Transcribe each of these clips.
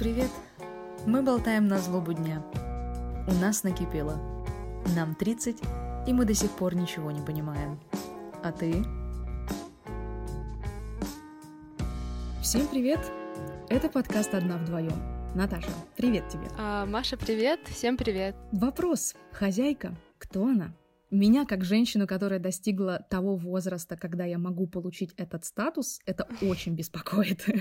Привет! Мы болтаем на злобу дня. У нас накипело. Нам 30, и мы до сих пор ничего не понимаем. А ты? Всем привет! Это подкаст «Одна вдвоем». Наташа, привет тебе. А, Маша, привет. Всем привет. Вопрос. Хозяйка. Кто она? Меня, как женщину, которая достигла того возраста, когда я могу получить этот статус, это очень беспокоит.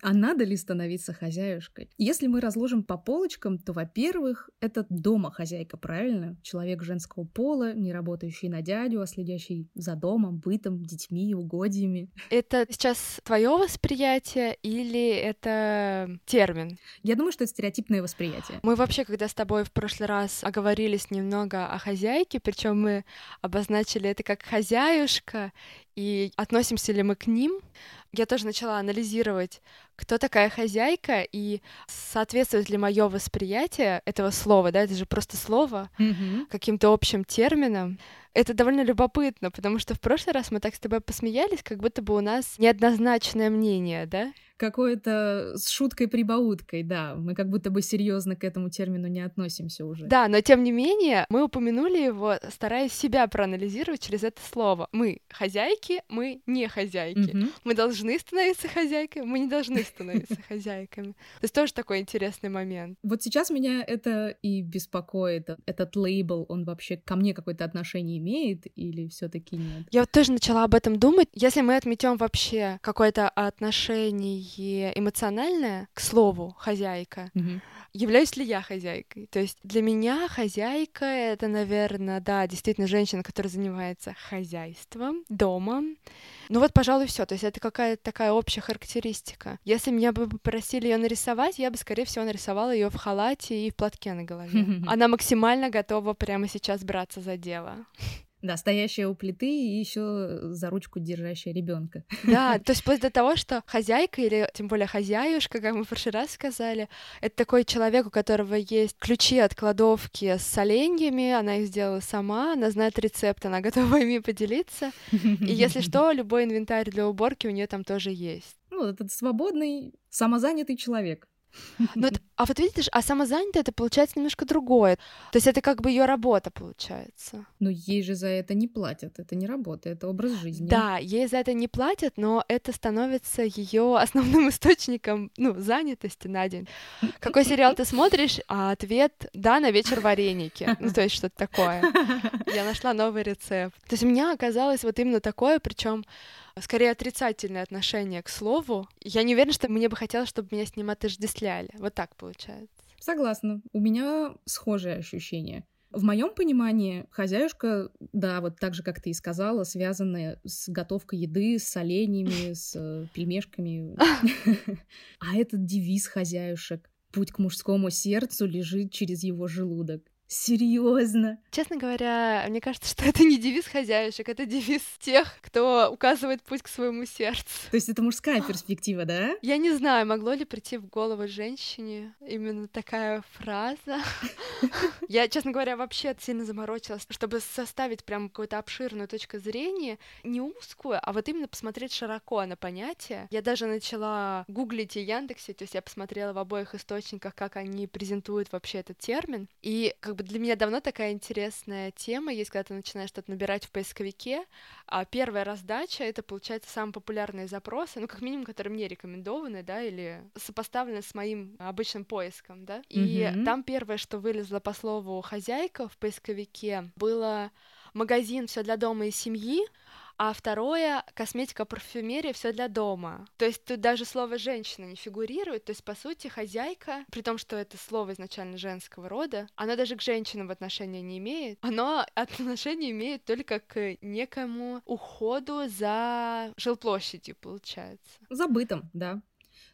А надо ли становиться хозяюшкой? Если мы разложим по полочкам, то, во-первых, это дома хозяйка, правильно? Человек женского пола, не работающий на дядю, а следящий за домом, бытом, детьми, угодьями. Это сейчас твое восприятие или это термин? Я думаю, что это стереотипное восприятие. Мы вообще, когда с тобой в прошлый раз оговорились немного о хозяйке, причем мы обозначили это как хозяюшка, и относимся ли мы к ним, я тоже начала анализировать, кто такая хозяйка и соответствует ли мое восприятие этого слова, да, это же просто слово, mm-hmm. каким-то общим термином. Это довольно любопытно, потому что в прошлый раз мы так с тобой посмеялись, как будто бы у нас неоднозначное мнение, да? какое-то с шуткой-прибауткой, да. Мы как будто бы серьезно к этому термину не относимся уже. Да, но тем не менее, мы упомянули его, стараясь себя проанализировать через это слово. Мы хозяйки, мы не хозяйки. Мгм. Мы должны становиться хозяйками, мы не должны становиться хозяйками. То есть тоже такой интересный момент. Вот сейчас меня это и беспокоит. Этот лейбл, он вообще ко мне какое-то отношение имеет или все таки нет? Я вот тоже начала об этом думать. Если мы отметем вообще какое-то отношение эмоциональное к слову хозяйка, Мгм. Являюсь ли я хозяйкой? То есть для меня хозяйка — это, наверное, да, действительно женщина, которая занимается хозяйством, домом. Ну вот, пожалуй, все. То есть это какая-то такая общая характеристика. Если меня бы попросили ее нарисовать, я бы, скорее всего, нарисовала ее в халате и в платке на голове. Она максимально готова прямо сейчас браться за дело. Да, стоящая у плиты и еще за ручку держащая ребенка. Да, то есть вплоть до того, что хозяйка или тем более хозяюшка, как мы в прошлый раз сказали, это такой человек, у которого есть ключи от кладовки с соленьями, она их сделала сама, она знает рецепт, она готова ими поделиться. И если что, любой инвентарь для уборки у нее там тоже есть. Ну, этот свободный, самозанятый человек. Но это- а вот видишь, а самозанятая это получается немножко другое. То есть это как бы ее работа получается. Но ей же за это не платят. Это не работа, это образ жизни. Да, ей за это не платят, но это становится ее основным источником, ну, занятости на день. Какой сериал ты смотришь? А ответ да на вечер вареники. Ну, то есть что-то такое. Я нашла новый рецепт. То есть у меня оказалось вот именно такое, причем скорее отрицательное отношение к слову. Я не уверена, что мне бы хотелось, чтобы меня с ним отождествляли. Вот так получается. Согласна. У меня схожие ощущения. В моем понимании хозяюшка, да, вот так же, как ты и сказала, связанная с готовкой еды, с соленьями, с э, пельмешками. А этот девиз хозяюшек «Путь к мужскому сердцу лежит через его желудок». Серьезно? Честно говоря, мне кажется, что это не девиз хозяюшек, это девиз тех, кто указывает путь к своему сердцу. То есть это мужская перспектива, да? Я не знаю, могло ли прийти в голову женщине именно такая фраза. Я, честно говоря, вообще сильно заморочилась, чтобы составить прям какую-то обширную точку зрения, не узкую, а вот именно посмотреть широко на понятие. Я даже начала гуглить и Яндексе, то есть я посмотрела в обоих источниках, как они презентуют вообще этот термин. И как бы для меня давно такая интересная тема есть, когда ты начинаешь что-то набирать в поисковике, а первая раздача — это, получается, самые популярные запросы, ну, как минимум, которые мне рекомендованы, да, или сопоставлены с моим обычным поиском, да. И Мгм. там первое, что вылезло по слову «хозяйка» в поисковике, было магазин все для дома и семьи, а второе — косметика, парфюмерия, все для дома. То есть тут даже слово «женщина» не фигурирует, то есть, по сути, хозяйка, при том, что это слово изначально женского рода, оно даже к женщинам в отношении не имеет, оно отношение имеет только к некому уходу за жилплощадью, получается. Забытым, да.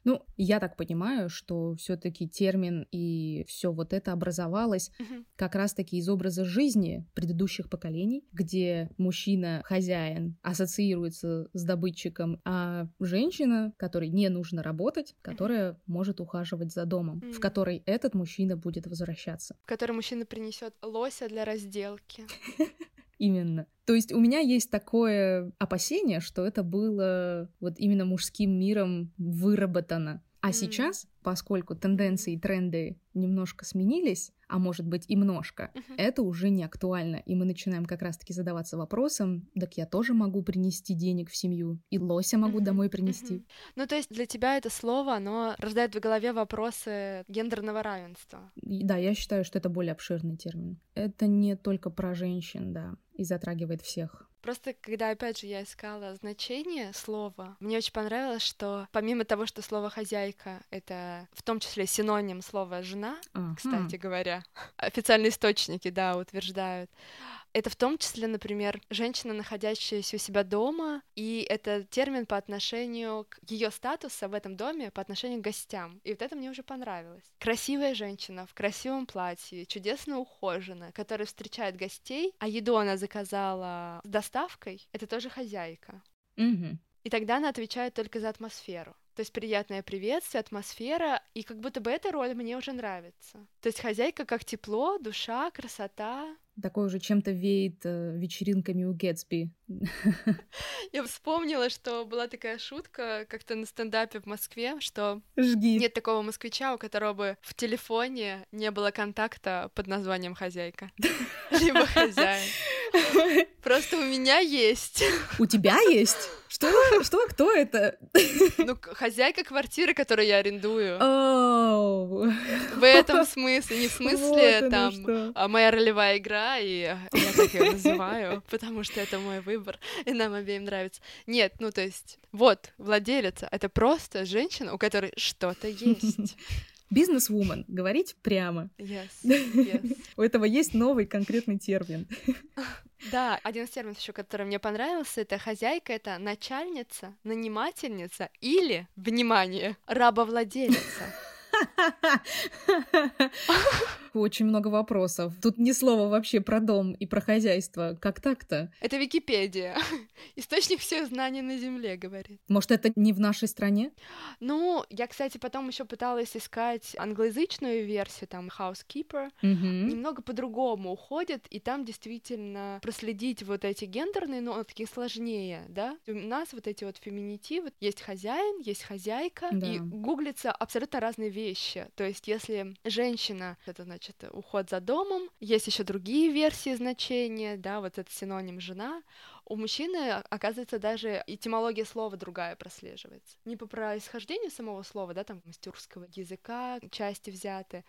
Ну, я так понимаю, что все-таки термин и все вот это образовалось Мгм. как раз-таки из образа жизни предыдущих поколений, где мужчина хозяин ассоциируется с добытчиком, а женщина, которой не нужно работать, которая может ухаживать за домом, в Мгм. который этот мужчина будет возвращаться. в который мужчина принесет лося для разделки. Именно. То есть у меня есть такое опасение, что это было вот именно мужским миром выработано. А сейчас, поскольку тенденции и тренды немножко сменились, а может быть и немножко, uh-huh. это уже не актуально. И мы начинаем как раз-таки задаваться вопросом, так я тоже могу принести денег в семью, и лося могу uh-huh. домой принести. Uh-huh. Ну, то есть для тебя это слово, оно рождает в голове вопросы гендерного равенства. Да, я считаю, что это более обширный термин. Это не только про женщин, да, и затрагивает всех. Просто когда, опять же, я искала значение слова, мне очень понравилось, что помимо того, что слово хозяйка это в том числе синоним слова жена, uh-huh. кстати говоря, официальные источники, да, утверждают. Это в том числе, например, женщина, находящаяся у себя дома, и это термин по отношению к ее статусу в этом доме, по отношению к гостям. И вот это мне уже понравилось. Красивая женщина в красивом платье, чудесно ухоженная, которая встречает гостей, а еду она заказала с доставкой, это тоже хозяйка. Угу. И тогда она отвечает только за атмосферу. То есть приятное приветствие, атмосфера, и как будто бы эта роль мне уже нравится. То есть хозяйка как тепло, душа, красота, такой уже чем-то веет э, вечеринками у Гэтсби. Я вспомнила, что была такая шутка как-то на стендапе в Москве, что Жги. нет такого москвича, у которого бы в телефоне не было контакта под названием хозяйка. Либо хозяин. Просто у меня есть. У тебя есть? Что? Что? Кто это? Ну, хозяйка квартиры, которую я арендую. Oh. В этом смысле, не в смысле вот там а моя ролевая игра, и я так ее называю, потому что это мой выбор, и нам обеим нравится. Нет, ну то есть, вот, владелица, это просто женщина, у которой что-то есть. Бизнес-вумен, говорить прямо. Yes, yes. У этого есть новый конкретный термин. Да, один из терминов еще, который мне понравился, это хозяйка, это начальница, нанимательница или, внимание, рабовладелица. Очень много вопросов. Тут ни слова вообще про дом и про хозяйство. Как так-то? Это Википедия. Источник всех знаний на Земле, говорит. Может, это не в нашей стране? Ну, я, кстати, потом еще пыталась искать англоязычную версию, там, Housekeeper. Угу. Немного по-другому уходит, и там действительно проследить вот эти гендерные нотки сложнее, да? У нас вот эти вот феминитивы. Есть хозяин, есть хозяйка, да. и гуглится абсолютно разные вещи. То есть, если женщина, это значит значит, уход за домом. Есть еще другие версии значения, да, вот это синоним жена. У мужчины, оказывается, даже этимология слова другая прослеживается. Не по происхождению самого слова, да, там, мастерского языка части взяты,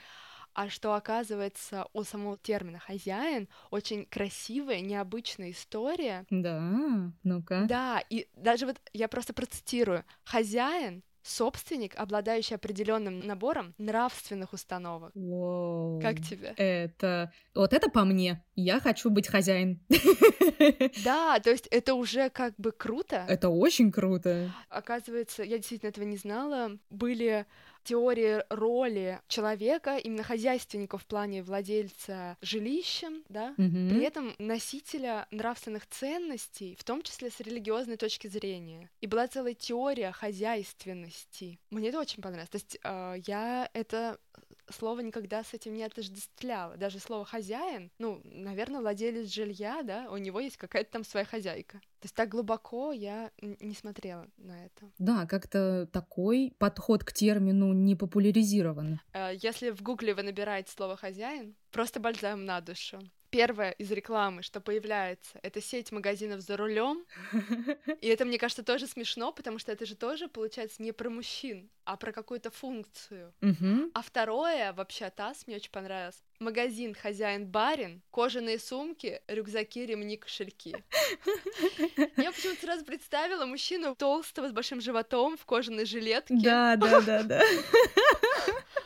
а что оказывается у самого термина хозяин очень красивая, необычная история. Да, ну-ка. Да, и даже вот я просто процитирую. Хозяин собственник, обладающий определенным набором нравственных установок. Воу. Как тебе? Это... Вот это по мне. Я хочу быть хозяин. Да, то есть это уже как бы круто. Это очень круто. Оказывается, я действительно этого не знала. Были теории роли человека, именно хозяйственника в плане владельца жилищем, да, угу. при этом носителя нравственных ценностей, в том числе с религиозной точки зрения. И была целая теория хозяйственности. Мне это очень понравилось. То есть э, я это слово никогда с этим не отождествляла. Даже слово хозяин, ну, наверное, владелец жилья, да, у него есть какая-то там своя хозяйка. То есть так глубоко я не смотрела на это. Да, как-то такой подход к термину не популяризирован. Э, если в Гугле вы набираете слово хозяин, просто бальзам на душу первое из рекламы, что появляется, это сеть магазинов за рулем. И это, мне кажется, тоже смешно, потому что это же тоже, получается, не про мужчин, а про какую-то функцию. А второе, вообще, ТАСС мне очень понравилось. Магазин «Хозяин-барин», кожаные сумки, рюкзаки, ремни, кошельки. Я почему-то сразу представила мужчину толстого с большим животом в кожаной жилетке. Да, да, да, да.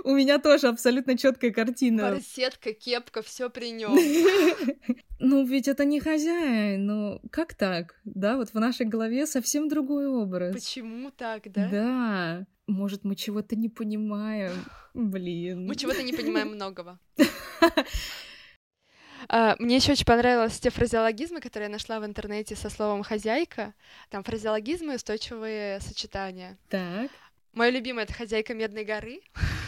У меня тоже абсолютно четкая картина. Барсетка, кепка, все при нем. Ну, ведь это не хозяин, ну как так? Да, вот в нашей голове совсем другой образ. Почему так, да? Да. Может, мы чего-то не понимаем. Блин. Мы чего-то не понимаем многого. А, мне еще очень понравились те фразеологизмы, которые я нашла в интернете со словом хозяйка. Там фразеологизмы и устойчивые сочетания. Так. Моя любимая это хозяйка Медной горы.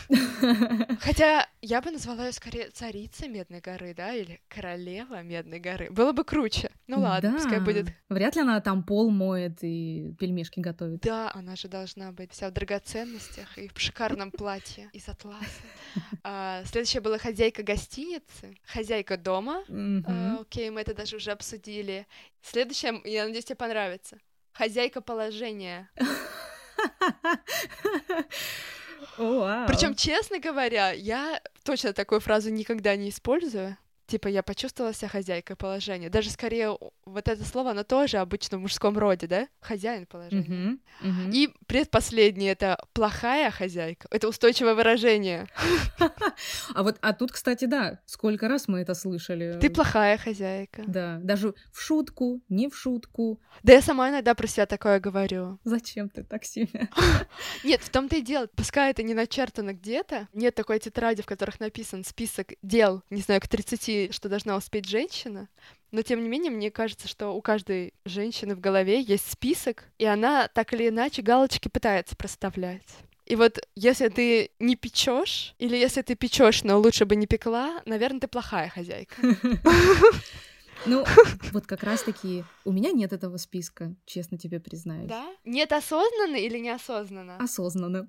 Хотя я бы назвала ее скорее царица Медной горы, да, или королева Медной горы. Было бы круче. Ну ладно, пускай Да. будет. Вряд ли она там пол моет и пельмешки готовит. Да, она же должна быть вся в драгоценностях и в шикарном платье из атласа. А, Следующая была хозяйка гостиницы, хозяйка дома. Мгм. А, Окей, мы это даже уже обсудили. Следующая, я надеюсь, тебе понравится. Хозяйка положения. Причем, честно говоря, я точно такую фразу никогда не использую. Типа, я почувствовала себя хозяйкой положения. Даже скорее вот это слово, оно тоже обычно в мужском роде, да? Хозяин положения. Мгм, мгм. И предпоследнее это плохая хозяйка. Это устойчивое выражение. А вот, а тут, кстати, да, сколько раз мы это слышали. Ты плохая хозяйка. Да, даже в шутку, не в шутку. Да я сама иногда про себя такое говорю. Зачем ты так сильно? Нет, в том-то и дело. Пускай это не начертано где-то, нет такой тетради, в которых написан список дел, не знаю, к 30, что должна успеть женщина, но тем не менее, мне кажется, что у каждой женщины в голове есть список, и она так или иначе галочки пытается проставлять. И вот если ты не печешь, или если ты печешь, но лучше бы не пекла, наверное, ты плохая хозяйка. Ну, вот как раз-таки у меня нет этого списка, честно тебе признаюсь. Да? Нет осознанно или неосознанно? Осознанно.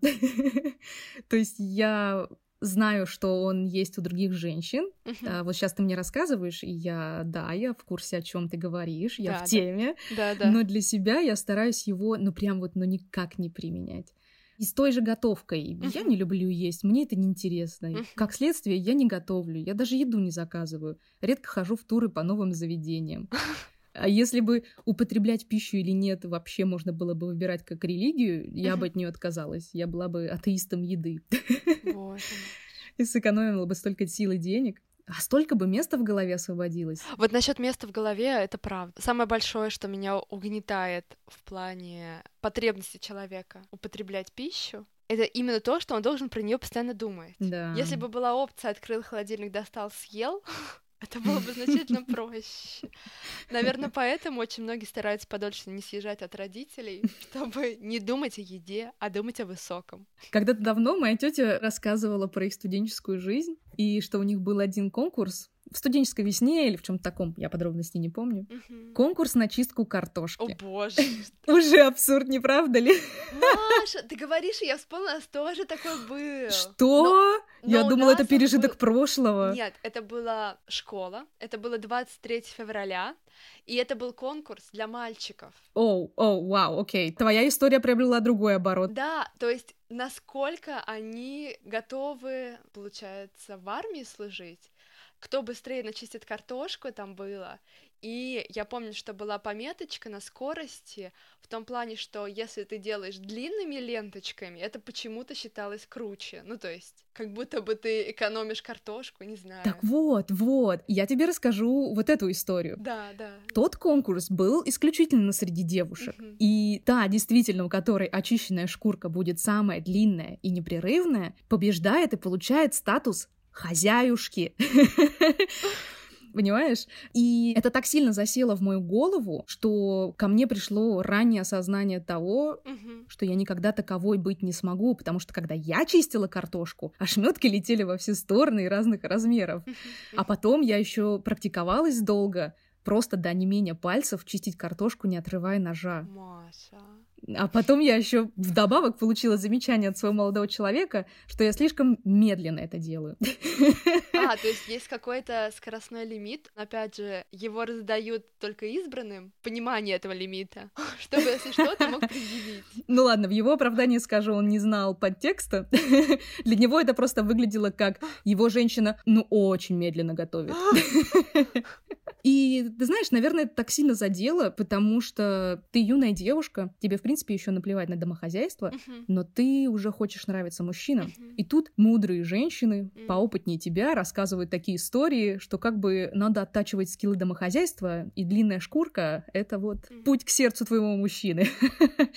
То есть я знаю, что он есть у других женщин. Мгм. А вот сейчас ты мне рассказываешь, и я, да, я в курсе, о чем ты говоришь, я Да, в да. теме, Да, да. но для себя я стараюсь его, ну прям вот, ну никак не применять. И с той же готовкой. Я Мгм. не люблю есть, мне это неинтересно. Мгм. Как следствие, я не готовлю, я даже еду не заказываю. Редко хожу в туры по новым заведениям. А если бы употреблять пищу или нет вообще можно было бы выбирать как религию, я бы от нее отказалась. Я была бы атеистом еды. И сэкономила бы столько сил и денег. А столько бы места в голове освободилось. Вот насчет места в голове, это правда. Самое большое, что меня угнетает в плане потребности человека употреблять пищу, это именно то, что он должен про нее постоянно думать. Да. Если бы была опция открыл холодильник, достал, съел, это было бы значительно проще. Наверное, поэтому очень многие стараются подольше не съезжать от родителей, чтобы не думать о еде, а думать о высоком. Когда-то давно моя тетя рассказывала про их студенческую жизнь, и что у них был один конкурс в студенческой весне или в чем-то таком, я подробностей не помню. Мгм. Конкурс на чистку О картошки. боже. Уже абсурд, не правда ли? Маша, ты говоришь, я вспомнила, у нас тоже такой был. Что? Я но у думала, это пережиток был- прошлого. Нет, это была школа, это было 23 февраля, и это был конкурс для мальчиков. Оу, оу, вау, окей. Твоя история приобрела другой оборот. Да, то есть насколько они готовы, получается, в армии служить, кто быстрее начистит картошку, там было. И я помню, что была пометочка на скорости в том плане, что если ты делаешь длинными ленточками, это почему-то считалось круче. Ну, то есть, как будто бы ты экономишь картошку, не знаю. Так вот, вот, я тебе расскажу вот эту историю. Да, да. Тот конкурс был исключительно среди девушек. Мгм. И та, действительно, у которой очищенная шкурка будет самая длинная и непрерывная, побеждает и получает статус хозяюшки. Понимаешь? И это так сильно засело в мою голову, что ко мне пришло раннее осознание того, Мгм. что я никогда таковой быть не смогу, потому что когда я чистила картошку, ошметки летели во все стороны и разных размеров. А потом я еще практиковалась долго, просто до не менее пальцев чистить картошку, не отрывая ножа. Маша. А потом я еще вдобавок получила замечание от своего молодого человека, что я слишком медленно это делаю. А, то есть есть какой-то скоростной лимит. Опять же, его раздают только избранным. Понимание этого лимита. Чтобы, если что, ты мог предъявить. Ну ладно, в его оправдании скажу, он не знал подтекста. Для него это просто выглядело как его женщина, ну, очень медленно готовит. И ты знаешь, наверное, это так сильно задело, потому что ты юная девушка, тебе, в принципе, еще наплевать на домохозяйство, Мгм. но ты уже хочешь нравиться мужчинам. Мгм. И тут мудрые женщины, Мгм. поопытнее тебя, рассказывают такие истории, что как бы надо оттачивать скиллы домохозяйства, и длинная шкурка — это вот Мгм. путь к сердцу твоего мужчины.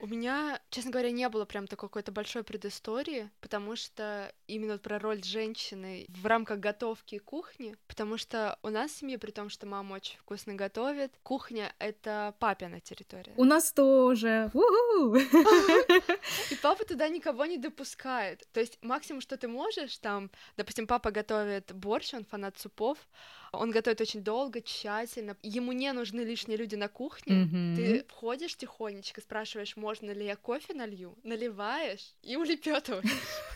У меня, честно говоря, не было прям такой какой-то большой предыстории, потому что именно про роль женщины в рамках готовки и кухни, потому что у нас в семье, при том, что мама очень вкусно готовит, кухня — это папина территория. У нас тоже. И папа туда никого не допускает. То есть максимум, что ты можешь, там, допустим, папа готовит борщ, он фанат супов, Он готовит очень долго, тщательно. Ему не нужны лишние люди на кухне. Мгм. Ты входишь тихонечко, спрашиваешь, можно ли я кофе налью, наливаешь и улепетываешь.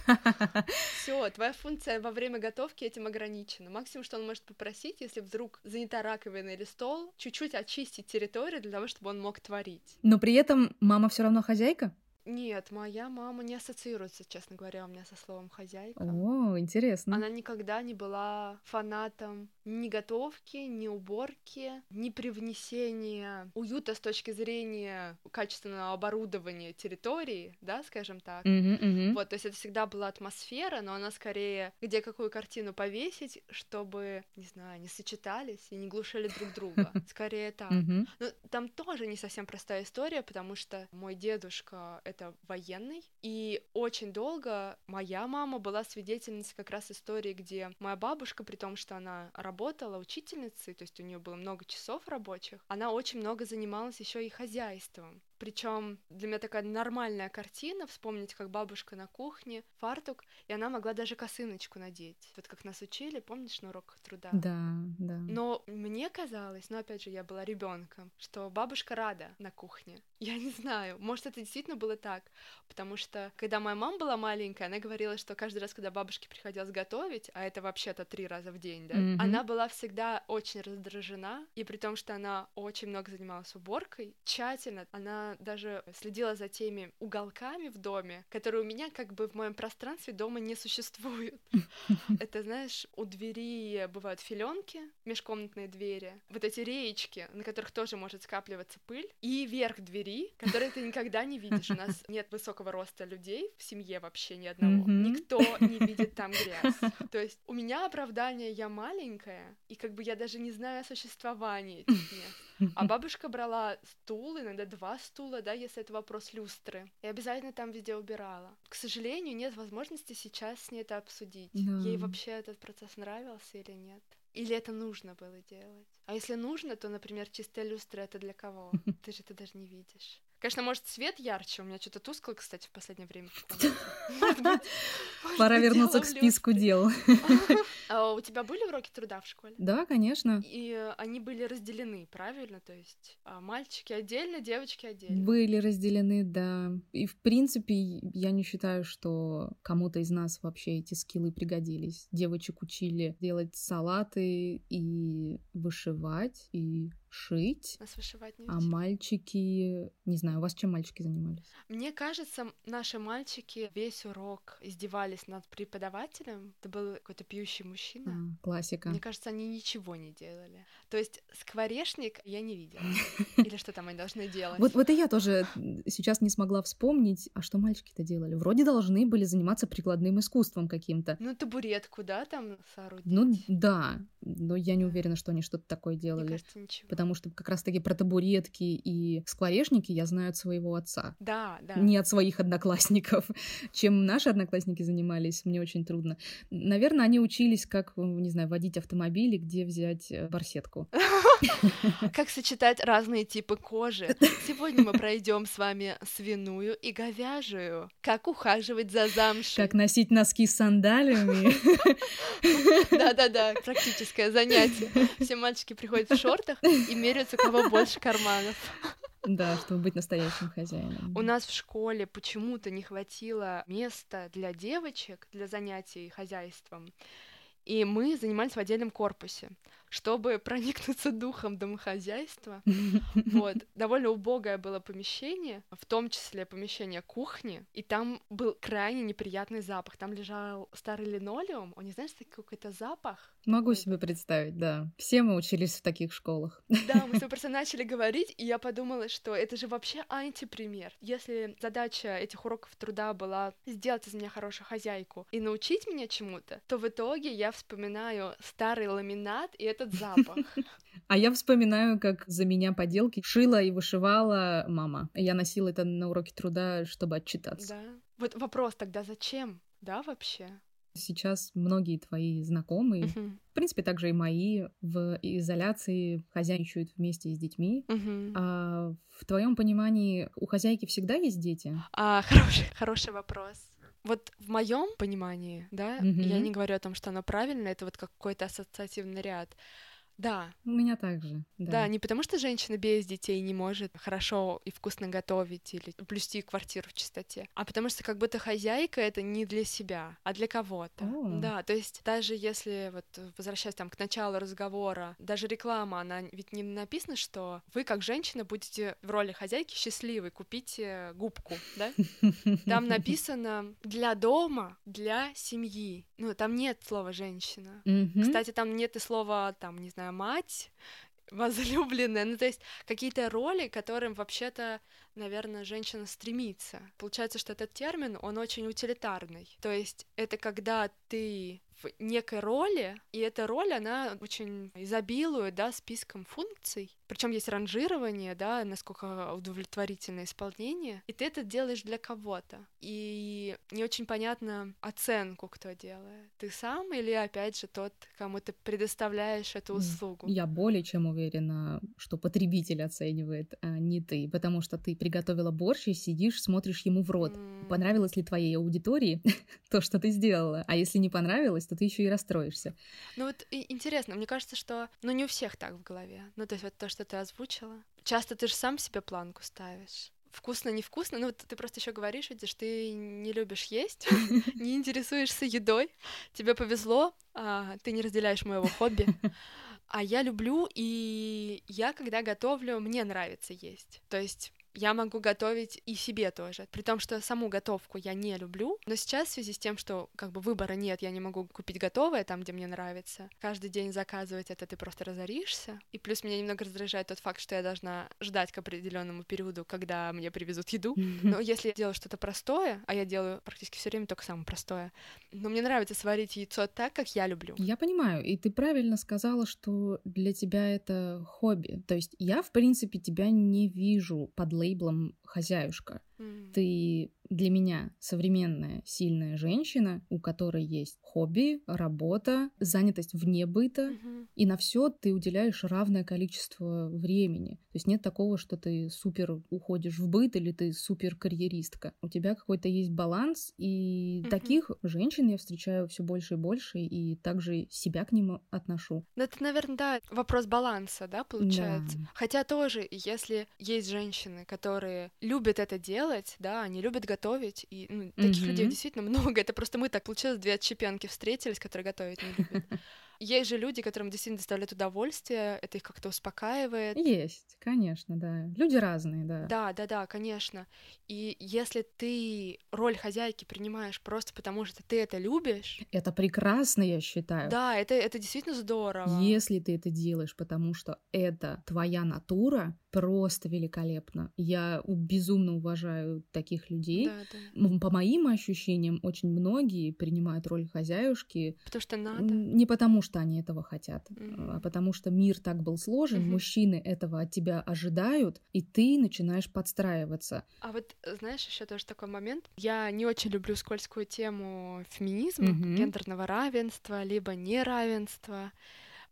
Все, твоя функция во время готовки этим ограничена. Максимум, что он может попросить, если вдруг занята раковина или стол, чуть-чуть очистить территорию для того, чтобы он мог творить. Но при этом мама все равно хозяйка? Нет, моя мама не ассоциируется, честно говоря, у меня со словом хозяйка. О, интересно. Она никогда не была фанатом ни готовки, ни уборки, ни привнесения уюта с точки зрения качественного оборудования территории, да, скажем так. Мгм, мгм. Вот, то есть это всегда была атмосфера, но она скорее, где какую картину повесить, чтобы, не знаю, не сочетались и не глушили друг друга. Скорее так. Мгм. Ну, там тоже не совсем простая история, потому что мой дедушка — это военный, и очень долго моя мама была свидетельницей как раз истории, где моя бабушка, при том, что она работала учительницей, то есть у нее было много часов рабочих, она очень много занималась еще и хозяйством. Причем для меня такая нормальная картина вспомнить, как бабушка на кухне, фартук, и она могла даже косыночку надеть. Вот как нас учили, помнишь, на уроках труда? Да, да. Но мне казалось, но опять же, я была ребенком, что бабушка рада на кухне. Я не знаю, может, это действительно было так, потому что, когда моя мама была маленькая, она говорила, что каждый раз, когда бабушке приходилось готовить, а это вообще-то три раза в день, да, Мгм. она была всегда очень раздражена, и при том, что она очень много занималась уборкой, тщательно, она даже следила за теми уголками в доме, которые у меня как бы в моем пространстве дома не существуют. Это, знаешь, у двери бывают филенки, межкомнатные двери, вот эти реечки, на которых тоже может скапливаться пыль, и верх двери, который ты никогда не видишь. У нас нет высокого роста людей в семье вообще ни одного. Никто не видит там грязь. То есть у меня оправдание, я маленькая, и как бы я даже не знаю о существовании этих мест. А бабушка брала стул, иногда два стула, да, если это вопрос люстры, и обязательно там везде убирала. К сожалению, нет возможности сейчас с ней это обсудить. Да. Ей вообще этот процесс нравился или нет? Или это нужно было делать? А если нужно, то, например, чистая люстра это для кого? Ты же это даже не видишь. Конечно, может, свет ярче. У меня что-то тускло, кстати, в последнее время. Пора вернуться к списку дел. А у тебя были уроки труда в школе? Да, конечно. И они были разделены, правильно? То есть а, мальчики отдельно, девочки отдельно. Были разделены, да. И, в принципе, я не считаю, что кому-то из нас вообще эти скиллы пригодились. Девочек учили делать салаты и вышивать, и шить. Нас вышивать не А учили. мальчики... Не знаю, у вас чем мальчики занимались? Мне кажется, наши мальчики весь урок издевались над преподавателем. Это был какой-то пьющий мужчина. А, классика. Мне кажется, они ничего не делали. То есть скворечник я не видела. Или что там они должны делать? Вот, вот и я тоже сейчас не смогла вспомнить, а что мальчики-то делали? Вроде должны были заниматься прикладным искусством каким-то. Ну, табуретку, да, там соорудить? Ну да, но я не уверена, что они что-то такое Мне делали. кажется, ничего. Потому что как раз-таки про табуретки и скворечники я знаю от своего отца. Да, да. Не от своих одноклассников. Чем наши одноклассники занимались, мне очень трудно. Наверное, они учились, как, не знаю, водить автомобили, где взять э, барсетку. Как сочетать разные типы кожи? Сегодня мы пройдем с вами свиную и говяжью. Как ухаживать за замшей? Как носить носки с сандалями. Да-да-да, практическое занятие. Все мальчики приходят в шортах и меряются, у кого больше карманов. Да, чтобы быть настоящим хозяином. У нас в школе почему-то не хватило места для девочек, для занятий хозяйством. И мы занимались в отдельном корпусе, чтобы проникнуться духом домохозяйства. Вот, довольно убогое было помещение, в том числе помещение кухни, и там был крайне неприятный запах. Там лежал старый линолеум, он не знаешь, такой какой-то запах. Могу Ой, себе представить, да. Все мы учились в таких школах. Да, мы с тобой просто начали говорить, и я подумала, что это же вообще антипример. Если задача этих уроков труда была сделать из меня хорошую хозяйку и научить меня чему-то, то в итоге я вспоминаю старый ламинат и этот запах. А я вспоминаю, как за меня поделки шила и вышивала мама. Я носила это на уроке труда, чтобы отчитаться. Да. Вот вопрос тогда, зачем? Да, вообще? Сейчас многие твои знакомые, Мгм. в принципе, также и мои, в изоляции хозяйничают вместе с детьми. Мгм. А в твоем понимании у хозяйки всегда есть дети? А, хороший, хороший вопрос. Вот в моем понимании, да, Мгм. я не говорю о том, что оно правильно, это вот какой-то ассоциативный ряд. Да, У меня также, да. да, не потому что женщина без детей не может хорошо и вкусно готовить или плюсти квартиру в чистоте, а потому что как будто хозяйка это не для себя, а для кого-то. О. Да, то есть даже если вот возвращаясь там к началу разговора, даже реклама, она ведь не написано, что вы как женщина будете в роли хозяйки счастливы, купите губку, да? Там написано для дома, для семьи. Ну, там нет слова женщина. Кстати, там нет и слова, там, не знаю, мать, возлюбленная. Ну, то есть какие-то роли, которым вообще-то, наверное, женщина стремится. Получается, что этот термин, он очень утилитарный. То есть это когда ты в некой роли, и эта роль, она очень изобилует, да, списком функций. Причем есть ранжирование, да, насколько удовлетворительное исполнение, и ты это делаешь для кого-то. И не очень понятно оценку, кто делает. Ты сам или, опять же, тот, кому ты предоставляешь эту услугу. Я более чем уверена, что потребитель оценивает, а не ты, потому что ты приготовила борщ и сидишь, смотришь ему в рот. Понравилось ли твоей аудитории то, что ты сделала? А если не понравилось, то ты еще и расстроишься. Ну вот интересно, мне кажется, что, ну не у всех так в голове. Ну то есть вот то, что ты озвучила. Часто ты же сам себе планку ставишь. Вкусно, невкусно. Ну вот ты просто еще говоришь, видишь, ты не любишь есть, не интересуешься едой. Тебе повезло, а, ты не разделяешь моего хобби. А я люблю, и я, когда готовлю, мне нравится есть. То есть я могу готовить и себе тоже. При том, что саму готовку я не люблю. Но сейчас в связи с тем, что как бы выбора нет, я не могу купить готовое там, где мне нравится. Каждый день заказывать это ты просто разоришься. И плюс меня немного раздражает тот факт, что я должна ждать к определенному периоду, когда мне привезут еду. Но если я делаю что-то простое, а я делаю практически все время только самое простое, но мне нравится сварить яйцо так, как я люблю. Я понимаю, и ты правильно сказала, что для тебя это хобби. То есть я, в принципе, тебя не вижу под лейблом хозяюшка. Ты для меня современная, сильная женщина, у которой есть хобби, работа, занятость вне быта, Мгм. и на все ты уделяешь равное количество времени. То есть нет такого, что ты супер уходишь в быт или ты супер карьеристка. У тебя какой-то есть баланс, и Мгм. таких женщин я встречаю все больше и больше, и также себя к ним отношу. Ну, это, наверное, да, вопрос баланса, да, получается. Да. Хотя тоже, если есть женщины, которые любят это делать, да, они любят готовить, и ну, таких Мгм. людей действительно много. Это просто мы так получилось, две отщепенки встретились, которые готовить не любят. Есть же люди, которым действительно доставляет удовольствие, это их как-то успокаивает. Есть, конечно, да. Люди разные, да. Да, да, да, конечно. И если ты роль хозяйки принимаешь просто потому, что ты это любишь, Это прекрасно, я считаю. да, это, это действительно здорово. Если ты это делаешь, потому что это твоя натура, просто великолепно. Я безумно уважаю таких людей. Да, да. По моим ощущениям, очень многие принимают роль хозяюшки Потому что надо. не потому, что они этого хотят, Мгм. а потому что мир так был сложен, Мгм. мужчины этого от тебя ожидают, и ты начинаешь подстраиваться. А вот знаешь, еще тоже такой момент. Я не очень люблю скользкую тему феминизма, Мгм. гендерного равенства, либо неравенства.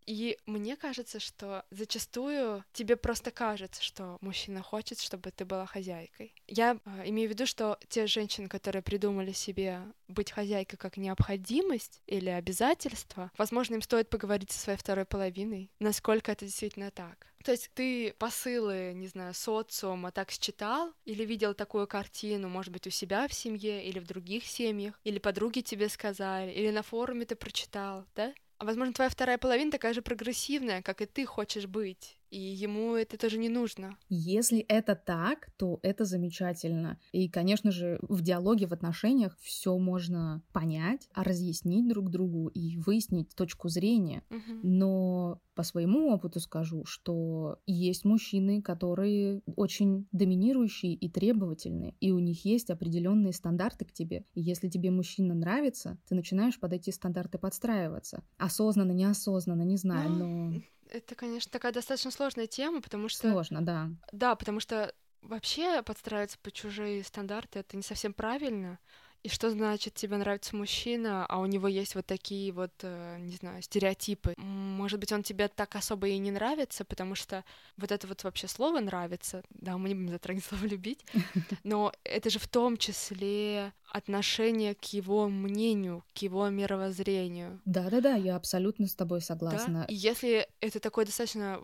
И мне кажется, что зачастую тебе просто кажется, что мужчина хочет, чтобы ты была хозяйкой. Я э, имею в виду, что те женщины, которые придумали себе быть хозяйкой как необходимость или обязательство, возможно, им стоит поговорить со своей второй половиной, насколько это действительно так. То есть ты посылы, не знаю, социума так считал или видел такую картину, может быть, у себя в семье или в других семьях, или подруги тебе сказали, или на форуме ты прочитал, да? А возможно, твоя вторая половина такая же прогрессивная, как и ты хочешь быть, и ему это тоже не нужно. Если это так, то это замечательно. И, конечно же, в диалоге, в отношениях все можно понять, а разъяснить друг другу и выяснить точку зрения. Мгм. Но по своему опыту скажу, что есть мужчины, которые очень доминирующие и требовательные, и у них есть определенные стандарты к тебе. И если тебе мужчина нравится, ты начинаешь под эти стандарты подстраиваться. Осознанно, неосознанно, не знаю, но Это, конечно, такая достаточно сложная тема, потому что... сложно, да. Да, потому что вообще подстраиваться под чужие стандарты это не совсем правильно. И что значит тебе нравится мужчина, а у него есть вот такие вот, э, не знаю, стереотипы? может быть, он тебе так особо и не нравится, потому что вот это вот вообще слово нравится, да, мы не будем затрагивать слово любить, но это же в том числе отношение к его мнению, к его мировоззрению. Да-да-да, я абсолютно с тобой согласна. Да? И если это такой достаточно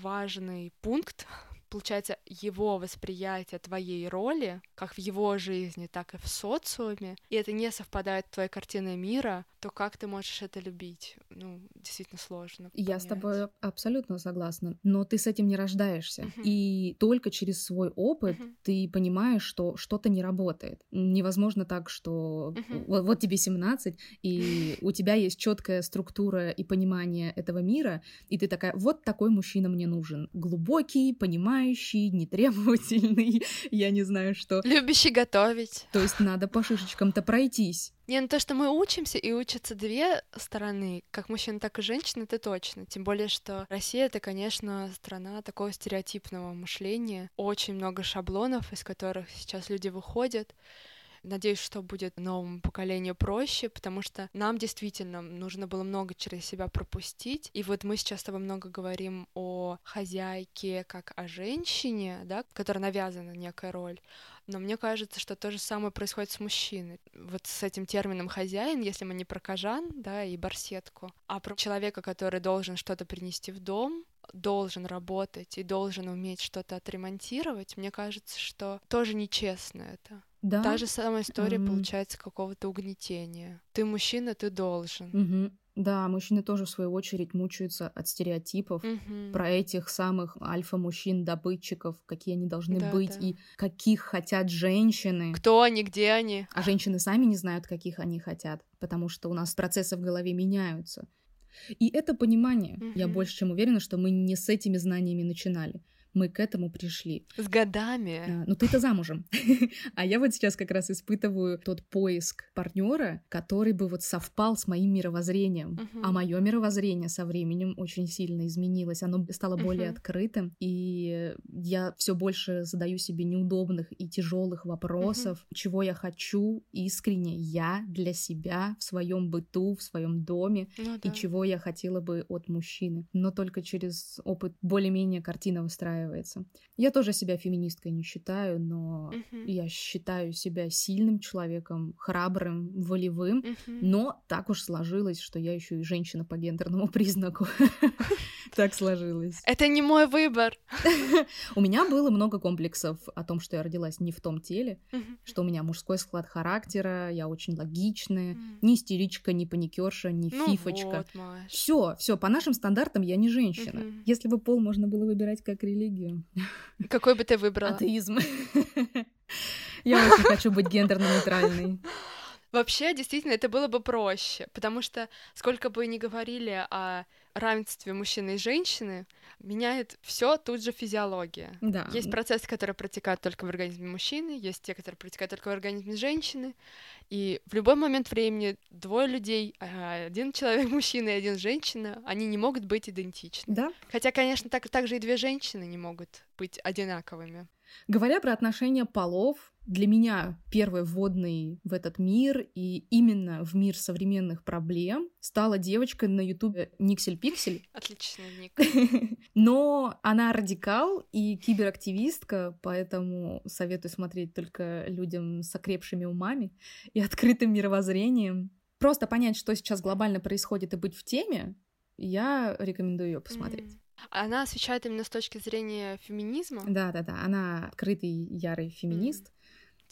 важный пункт, получается, его восприятие твоей роли, как в его жизни, так и в социуме, и это не совпадает с твоей картиной мира, то как ты можешь это любить? Ну, действительно сложно. Я понять. с тобой абсолютно согласна, но ты с этим не рождаешься. Uh-huh. И только через свой опыт uh-huh. ты понимаешь, что что-то не работает. Невозможно так, что uh-huh. вот, вот тебе 17, и у тебя есть четкая структура и понимание этого мира, и ты такая, вот такой мужчина мне нужен. Глубокий, понимающий, нетребовательный, я не знаю что. Любящий готовить. То есть надо по шишечкам-то пройтись. Не, ну то, что мы учимся, и учатся две стороны, как мужчина, так и женщина, это точно. Тем более, что Россия — это, конечно, страна такого стереотипного мышления. Очень много шаблонов, из которых сейчас люди выходят. Надеюсь, что будет новому поколению проще, потому что нам действительно нужно было много через себя пропустить. И вот мы сейчас с тобой много говорим о хозяйке как о женщине, да, которой навязана некая роль. Но мне кажется, что то же самое происходит с мужчиной. Вот с этим термином хозяин, если мы не про кожан, да, и барсетку, а про человека, который должен что-то принести в дом, должен работать и должен уметь что-то отремонтировать, мне кажется, что тоже нечестно это. Да. Та же самая история mm-hmm. получается какого-то угнетения. Ты мужчина, ты должен. Mm-hmm. Да, мужчины тоже, в свою очередь, мучаются от стереотипов mm-hmm. про этих самых альфа-мужчин-добытчиков, какие они должны да, быть да. и каких хотят женщины. Кто они, где они. А женщины сами не знают, каких они хотят, потому что у нас процессы в голове меняются. И это понимание, mm-hmm. я больше чем уверена, что мы не с этими знаниями начинали мы к этому пришли. С годами. А, ну ты-то замужем. а я вот сейчас как раз испытываю тот поиск партнера, который бы вот совпал с моим мировоззрением. Uh-huh. А мое мировоззрение со временем очень сильно изменилось. Оно стало более uh-huh. открытым. И я все больше задаю себе неудобных и тяжелых вопросов, uh-huh. чего я хочу искренне я для себя в своем быту, в своем доме, ну, да. и чего я хотела бы от мужчины. Но только через опыт более-менее картина выстраивания устраивается. Я тоже себя феминисткой не считаю, но uh-huh. я считаю себя сильным человеком, храбрым, волевым, uh-huh. но так уж сложилось, что я еще и женщина по гендерному признаку. Так сложилось. Это не мой выбор. У меня было много комплексов о том, что я родилась не в том теле, что у меня мужской склад характера, я очень логичная, ни истеричка, ни паникерша, ни ну фифочка. Все, все, по нашим стандартам я не женщина. Если бы пол можно было выбирать как религию, религию. Какой бы ты выбрала? Атеизм. Я очень хочу быть гендерно-нейтральной. Вообще, действительно, это было бы проще, потому что сколько бы ни говорили о равенстве мужчины и женщины, меняет все тут же физиология. Да. Есть процессы, которые протекают только в организме мужчины, есть те, которые протекают только в организме женщины, и в любой момент времени двое людей, а, один человек мужчина и один женщина, они не могут быть идентичны. Да. Хотя, конечно, так, так же и две женщины не могут быть одинаковыми. Говоря про отношения полов, для меня первый вводный в этот мир и именно в мир современных проблем стала девочка на ютубе Никсель Пиксель. Отличный ник. Но она радикал и киберактивистка, поэтому советую смотреть только людям с окрепшими умами и открытым мировоззрением. Просто понять, что сейчас глобально происходит и быть в теме, я рекомендую ее посмотреть. Она освещает именно с точки зрения феминизма. Да, да, да. Она открытый, ярый феминист. Mm.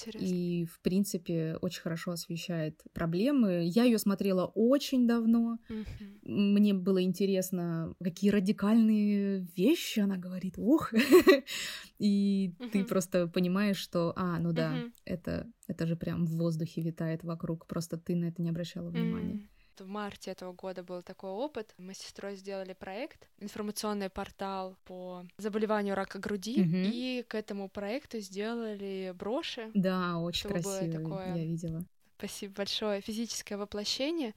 Интересно. И, в принципе, очень хорошо освещает проблемы. Я ее смотрела очень давно. Mm-hmm. Мне было интересно, какие радикальные вещи она говорит. Ух! И mm-hmm. ты просто понимаешь, что, а, ну да, mm-hmm. это, это же прям в воздухе витает вокруг. Просто ты на это не обращала внимания. В марте этого года был такой опыт. Мы с сестрой сделали проект, информационный портал по заболеванию рака груди, угу. и к этому проекту сделали броши. Да, очень красиво, такое... я видела. Спасибо большое. Физическое воплощение.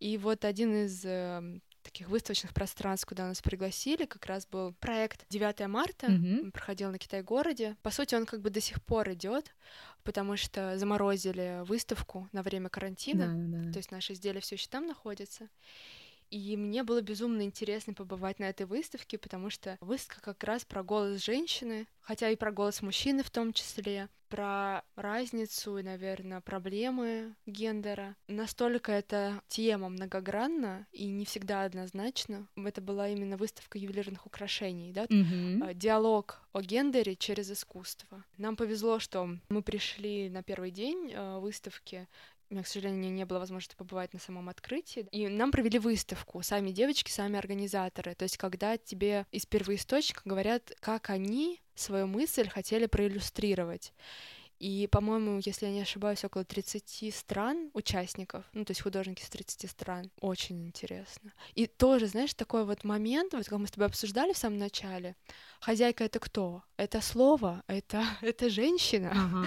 И вот один из эм, таких выставочных пространств, куда нас пригласили, как раз был проект 9 марта, mm-hmm. проходил на Китай-городе. По сути, он как бы до сих пор идет, потому что заморозили выставку на время карантина, да, да. то есть наши изделия все еще там находятся. И мне было безумно интересно побывать на этой выставке, потому что выставка как раз про голос женщины, хотя и про голос мужчины в том числе, про разницу и, наверное, проблемы гендера. Настолько эта тема многогранна и не всегда однозначно. Это была именно выставка ювелирных украшений, да? Мгм. Диалог о гендере через искусство. Нам повезло, что мы пришли на первый день э, выставки, у меня, к сожалению, не было возможности побывать на самом открытии. И нам провели выставку, сами девочки, сами организаторы. То есть, когда тебе из первоисточника говорят, как они свою мысль хотели проиллюстрировать. И, по-моему, если я не ошибаюсь, около 30 стран участников, ну, то есть художники с 30 стран. Очень интересно. И тоже, знаешь, такой вот момент, вот как мы с тобой обсуждали в самом начале, хозяйка — это кто? Это слово, это, это женщина. Ага.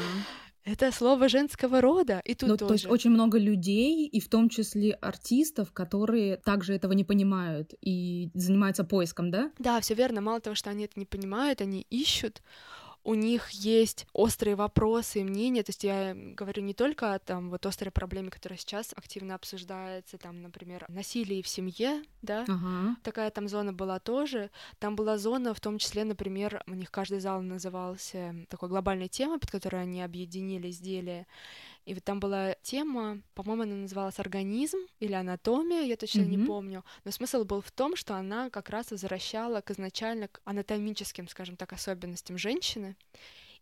Это слово женского рода, и тут Ну, тоже. то есть очень много людей, и в том числе артистов, которые также этого не понимают и занимаются поиском, да? Да, все верно. Мало того, что они это не понимают, они ищут. У них есть острые вопросы и мнения. То есть я говорю не только о там вот острой проблеме, которая сейчас активно обсуждается, там, например, насилие в семье, да. Ага. Такая там зона была тоже. Там была зона, в том числе, например, у них каждый зал назывался такой глобальной темой, под которой они объединили изделия. И вот там была тема, по-моему, она называлась организм или анатомия, я точно не Мгм. помню. Но смысл был в том, что она как раз возвращала к изначально к анатомическим, скажем так, особенностям женщины.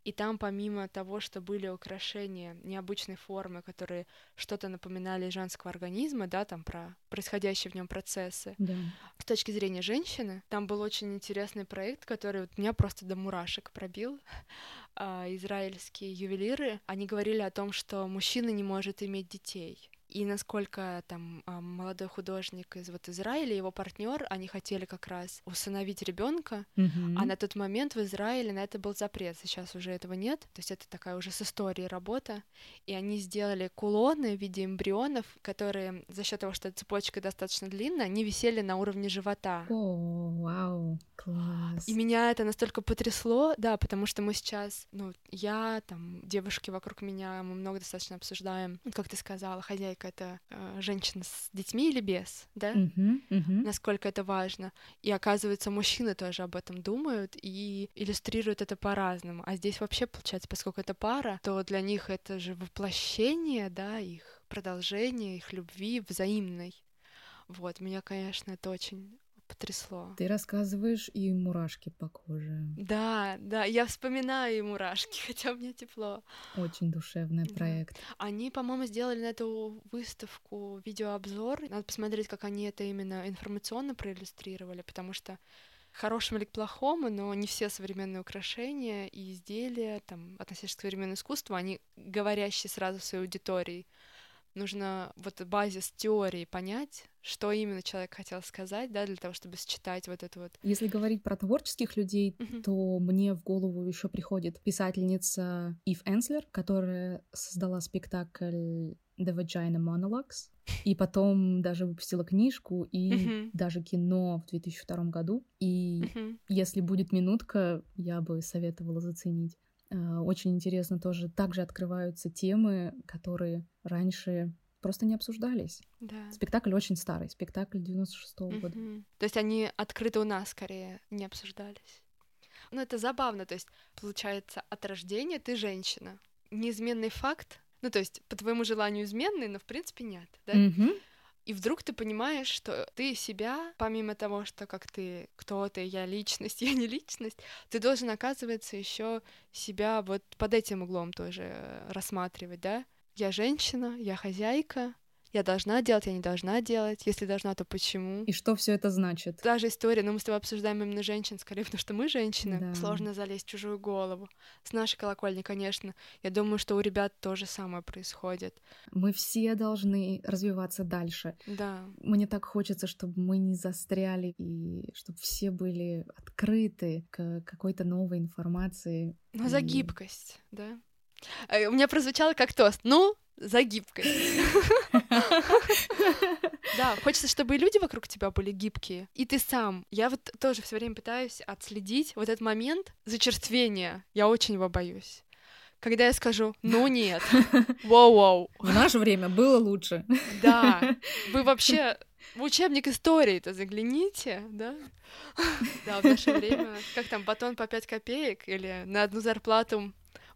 И там, помимо того, что были украшения необычной формы, которые что-то напоминали из женского организма, да, там про происходящие в нем процессы, Да. с точки зрения женщины, там был очень интересный проект, который вот меня просто до мурашек пробил. А, Израильские ювелиры, они говорили о том, что мужчина не может иметь детей. И насколько там а, молодой художник из вот Израиля, его партнер, они хотели как раз усыновить ребенка, Мгм. а на тот момент в Израиле на это был запрет, сейчас уже этого нет. То есть это такая уже с историей работа. И они сделали кулоны в виде эмбрионов, которые за счет того, что цепочка достаточно длинная, они висели на уровне живота. О, вау, класс. И меня это настолько потрясло, да, потому что мы сейчас, ну, я, там, девушки вокруг меня, мы много достаточно обсуждаем, Вот как ты сказала, хозяйка — это э, женщина с детьми или без, да? Мгм, мгм. насколько это важно. И оказывается, мужчины тоже об этом думают и иллюстрируют это по-разному. А здесь вообще, получается, поскольку это пара, то для них это же воплощение, да, их продолжение, их любви взаимной. Вот, меня, конечно, это очень потрясло. Ты рассказываешь, и мурашки по коже. Да, да, я вспоминаю и мурашки, хотя мне тепло. Очень душевный Да. проект. Они, по-моему, сделали на эту выставку видеообзор. Надо посмотреть, как они это именно информационно проиллюстрировали, потому что к хорошему или к плохому, но не все современные украшения и изделия, там, относящиеся к современному искусству, они говорящие сразу своей аудитории. Нужно вот базис теории понять, что именно человек хотел сказать, да, для того, чтобы считать вот это вот. Если говорить про творческих людей, Мгм. то мне в голову еще приходит писательница Ив Энслер, которая создала спектакль The Vagina Monologues, и потом даже выпустила книжку и Мгм. даже кино в 2002 году. И Мгм. если будет минутка, я бы советовала заценить. А, Очень интересно тоже. Также открываются темы, которые раньше просто не обсуждались. Да. Спектакль очень старый, спектакль 96 года. Мгм. То есть они открыты у нас скорее не обсуждались. Ну, это забавно, то есть, получается, от рождения ты женщина. Неизменный факт, ну, то есть, по твоему желанию изменный, но в принципе нет, да? Мгм. И вдруг ты понимаешь, что ты себя, помимо того, что как ты, кто ты, я личность, я не личность, ты должен, оказывается, еще себя вот под этим углом тоже э, рассматривать, да? Я женщина, я хозяйка, я должна делать, я не должна делать. Если должна, то почему? И что все это значит? Та же история, но мы с тобой обсуждаем именно женщин, скорее, потому что мы женщины. Да. Сложно залезть в чужую голову. С нашей колокольни, конечно. Я думаю, что у ребят то же самое происходит. Мы все должны развиваться дальше. Да. Мне так хочется, чтобы мы не застряли и чтобы все были открыты к какой-то новой информации. Ну, за И- гибкость, да. Э, У меня прозвучало как тост. Ну, за гибкость. Да, хочется, чтобы и люди вокруг тебя были гибкие. И ты сам. Я вот тоже все время пытаюсь отследить вот этот момент зачерствения. Я очень его боюсь. Когда я скажу, ну нет, воу-воу, В наше время было лучше. да, вы вообще В учебник истории-то загляните, да? Да, в наше время, как там, батон по 5 копеек или на одну зарплату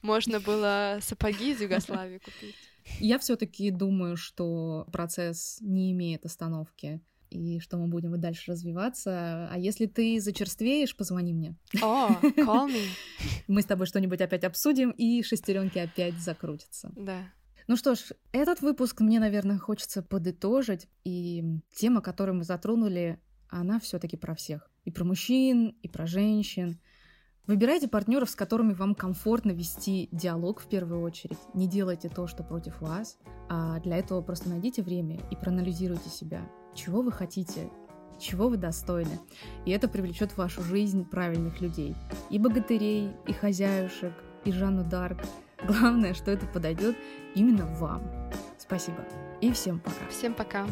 можно было сапоги из Югославии купить. Я все-таки думаю, что процесс не имеет остановки и что мы будем и дальше развиваться. А если ты зачерствеешь, позвони мне. О, oh, call me. Мы с тобой что-нибудь опять обсудим, и шестеренки опять закрутятся. Да. Ну что ж, этот выпуск мне, наверное, хочется подытожить. И тема, которую мы затронули, она все-таки про всех. И про мужчин, и про женщин. Выбирайте партнеров, с которыми вам комфортно вести диалог в первую очередь. Не делайте то, что против вас, а для этого просто найдите время и проанализируйте себя. Чего вы хотите, чего вы достойны. И это привлечет в вашу жизнь правильных людей. И богатырей, и хозяюшек, и Жанну Дарк. Главное, что это подойдет именно вам. Спасибо. И всем пока. Всем пока.